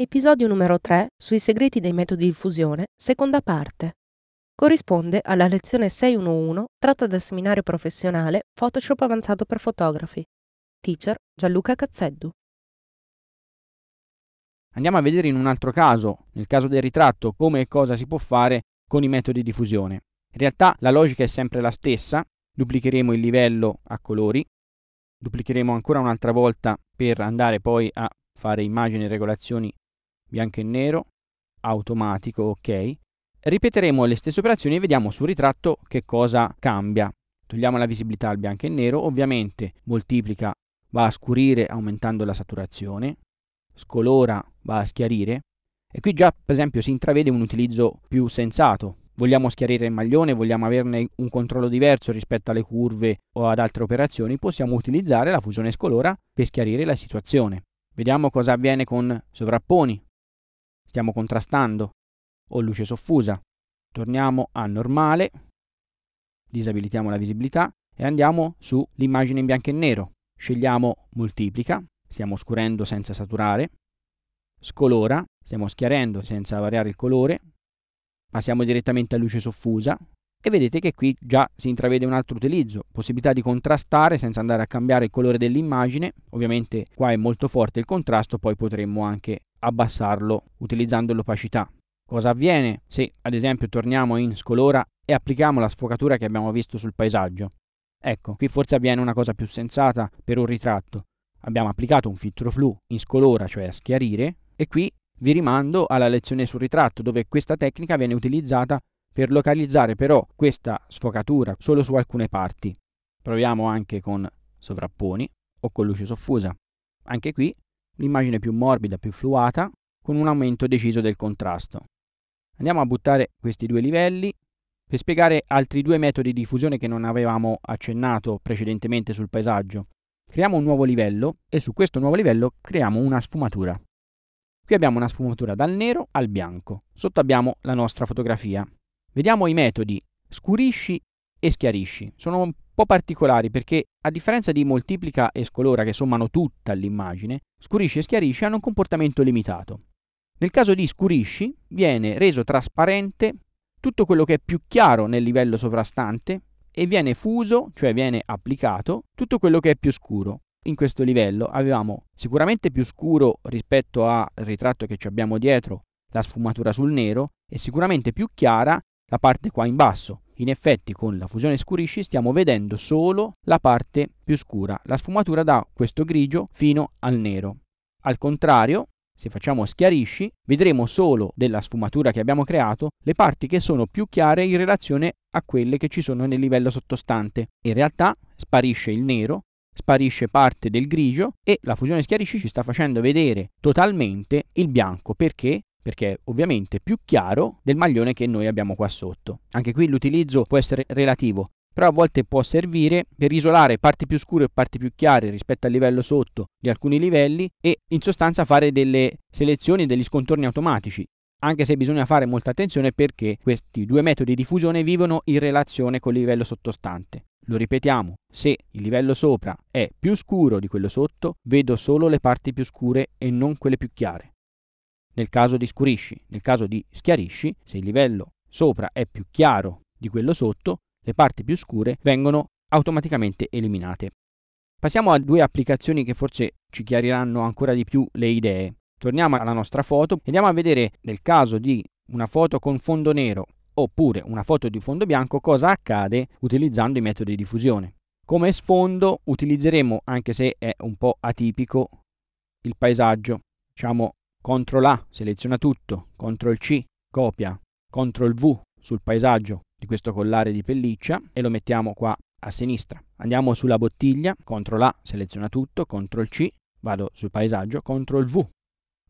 Episodio numero 3 sui segreti dei metodi di fusione, seconda parte. Corrisponde alla lezione 611 tratta dal seminario professionale Photoshop avanzato per fotografi. Teacher Gianluca Cazzeddu. Andiamo a vedere in un altro caso, nel caso del ritratto, come e cosa si può fare con i metodi di fusione. In realtà la logica è sempre la stessa, duplicheremo il livello a colori, duplicheremo ancora un'altra volta per andare poi a fare immagini e regolazioni bianco e nero, automatico, ok. Ripeteremo le stesse operazioni e vediamo sul ritratto che cosa cambia. Togliamo la visibilità al bianco e nero, ovviamente moltiplica va a scurire aumentando la saturazione, scolora va a schiarire e qui già per esempio si intravede un utilizzo più sensato. Vogliamo schiarire il maglione, vogliamo averne un controllo diverso rispetto alle curve o ad altre operazioni, possiamo utilizzare la fusione scolora per schiarire la situazione. Vediamo cosa avviene con sovrapponi, stiamo contrastando, o luce soffusa. Torniamo a normale, disabilitiamo la visibilità e andiamo sull'immagine in bianco e nero. Scegliamo moltiplica, stiamo scurendo senza saturare, scolora, stiamo schiarendo senza variare il colore, passiamo direttamente a luce soffusa e vedete che qui già si intravede un altro utilizzo, possibilità di contrastare senza andare a cambiare il colore dell'immagine, ovviamente qua è molto forte il contrasto, poi potremmo anche abbassarlo utilizzando l'opacità. Cosa avviene se ad esempio torniamo in scolora e applichiamo la sfocatura che abbiamo visto sul paesaggio? Ecco, qui forse avviene una cosa più sensata per un ritratto. Abbiamo applicato un filtro flu in scolora, cioè a schiarire, e qui vi rimando alla lezione sul ritratto dove questa tecnica viene utilizzata per localizzare però questa sfocatura solo su alcune parti. Proviamo anche con sovrapponi o con luce soffusa. Anche qui l'immagine più morbida, più fluata, con un aumento deciso del contrasto. Andiamo a buttare questi due livelli per spiegare altri due metodi di fusione che non avevamo accennato precedentemente sul paesaggio. Creiamo un nuovo livello e su questo nuovo livello creiamo una sfumatura. Qui abbiamo una sfumatura dal nero al bianco. Sotto abbiamo la nostra fotografia. Vediamo i metodi scurisci e schiarisci. Sono un po' particolari perché a differenza di moltiplica e scolora che sommano tutta l'immagine, scurisci e schiarisci hanno un comportamento limitato. Nel caso di scurisci viene reso trasparente tutto quello che è più chiaro nel livello sovrastante e viene fuso, cioè viene applicato, tutto quello che è più scuro. In questo livello avevamo sicuramente più scuro rispetto al ritratto che ci abbiamo dietro, la sfumatura sul nero, e sicuramente più chiara la parte qua in basso, in effetti con la fusione scurisci stiamo vedendo solo la parte più scura, la sfumatura da questo grigio fino al nero. Al contrario, se facciamo schiarisci, vedremo solo della sfumatura che abbiamo creato le parti che sono più chiare in relazione a quelle che ci sono nel livello sottostante. In realtà sparisce il nero, sparisce parte del grigio e la fusione schiarisci ci sta facendo vedere totalmente il bianco perché perché ovviamente più chiaro del maglione che noi abbiamo qua sotto. Anche qui l'utilizzo può essere relativo, però a volte può servire per isolare parti più scure e parti più chiare rispetto al livello sotto di alcuni livelli e in sostanza fare delle selezioni, degli scontorni automatici. Anche se bisogna fare molta attenzione perché questi due metodi di fusione vivono in relazione col livello sottostante. Lo ripetiamo, se il livello sopra è più scuro di quello sotto, vedo solo le parti più scure e non quelle più chiare nel caso di scurisci. Nel caso di schiarisci, se il livello sopra è più chiaro di quello sotto, le parti più scure vengono automaticamente eliminate. Passiamo a due applicazioni che forse ci chiariranno ancora di più le idee. Torniamo alla nostra foto e andiamo a vedere nel caso di una foto con fondo nero oppure una foto di fondo bianco cosa accade utilizzando i metodi di fusione. Come sfondo utilizzeremo, anche se è un po' atipico, il paesaggio. Diciamo CTRL A seleziona tutto, CTRL C copia, CTRL V sul paesaggio di questo collare di pelliccia e lo mettiamo qua a sinistra. Andiamo sulla bottiglia, CTRL A seleziona tutto, CTRL C, vado sul paesaggio, CTRL V.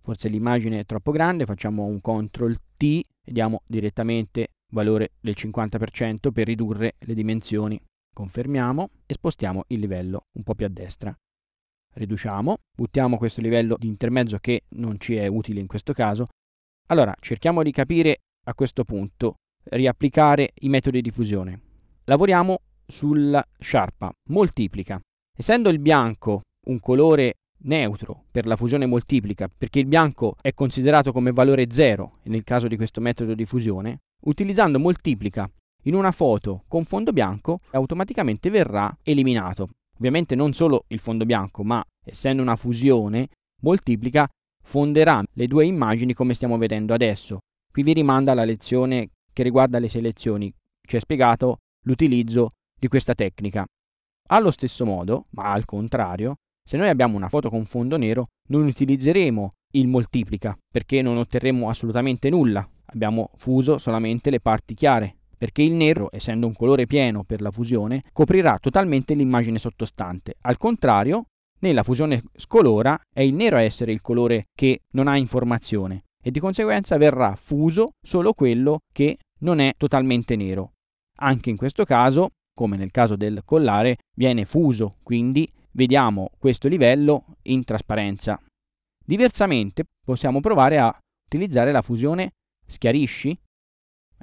forse l'immagine è troppo grande, facciamo un CTRL T e diamo direttamente valore del 50% per ridurre le dimensioni. Confermiamo e spostiamo il livello un po' più a destra. Riduciamo, buttiamo questo livello di intermezzo che non ci è utile in questo caso. Allora, cerchiamo di capire a questo punto, riapplicare i metodi di fusione. Lavoriamo sulla sciarpa, moltiplica. Essendo il bianco un colore neutro per la fusione moltiplica, perché il bianco è considerato come valore 0 nel caso di questo metodo di fusione, utilizzando moltiplica in una foto con fondo bianco automaticamente verrà eliminato. Ovviamente non solo il fondo bianco, ma essendo una fusione, moltiplica fonderà le due immagini come stiamo vedendo adesso. Qui vi rimanda alla lezione che riguarda le selezioni. Ci è spiegato l'utilizzo di questa tecnica. Allo stesso modo, ma al contrario, se noi abbiamo una foto con fondo nero, non utilizzeremo il moltiplica perché non otterremo assolutamente nulla. Abbiamo fuso solamente le parti chiare, perché il nero, essendo un colore pieno per la fusione, coprirà totalmente l'immagine sottostante. Al contrario, nella fusione scolora è il nero a essere il colore che non ha informazione e di conseguenza verrà fuso solo quello che non è totalmente nero. Anche in questo caso, come nel caso del collare, viene fuso, quindi vediamo questo livello in trasparenza. Diversamente possiamo provare a utilizzare la fusione schiarisci.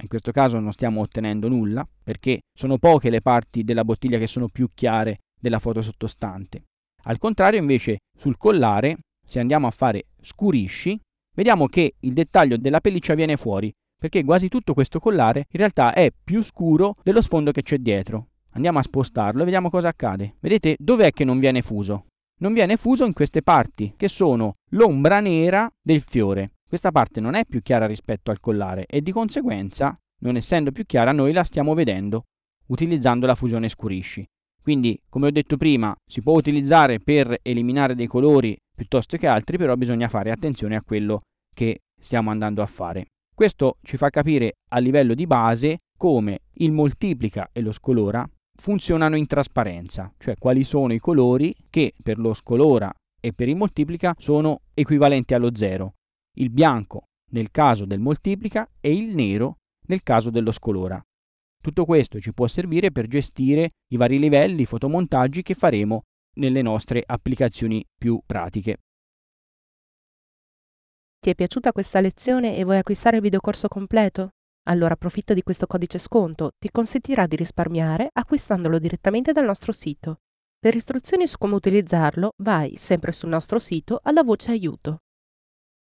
In questo caso non stiamo ottenendo nulla perché sono poche le parti della bottiglia che sono più chiare della foto sottostante. Al contrario invece sul collare, se andiamo a fare scurisci, vediamo che il dettaglio della pelliccia viene fuori perché quasi tutto questo collare in realtà è più scuro dello sfondo che c'è dietro. Andiamo a spostarlo e vediamo cosa accade. Vedete dov'è che non viene fuso? Non viene fuso in queste parti, che sono l'ombra nera del fiore. Questa parte non è più chiara rispetto al collare e di conseguenza, non essendo più chiara, noi la stiamo vedendo utilizzando la fusione scurisci. Quindi, come ho detto prima, si può utilizzare per eliminare dei colori piuttosto che altri, però bisogna fare attenzione a quello che stiamo andando a fare. Questo ci fa capire a livello di base come il moltiplica e lo scolora funzionano in trasparenza, cioè quali sono i colori che per lo scolora e per il moltiplica sono equivalenti allo zero. Il bianco nel caso del moltiplica e il nero nel caso dello scolora. Tutto questo ci può servire per gestire i vari livelli, fotomontaggi che faremo nelle nostre applicazioni più pratiche. Ti è piaciuta questa lezione e vuoi acquistare il videocorso completo? Allora approfitta di questo codice sconto, ti consentirà di risparmiare acquistandolo direttamente dal nostro sito. Per istruzioni su come utilizzarlo, vai sempre sul nostro sito alla voce aiuto.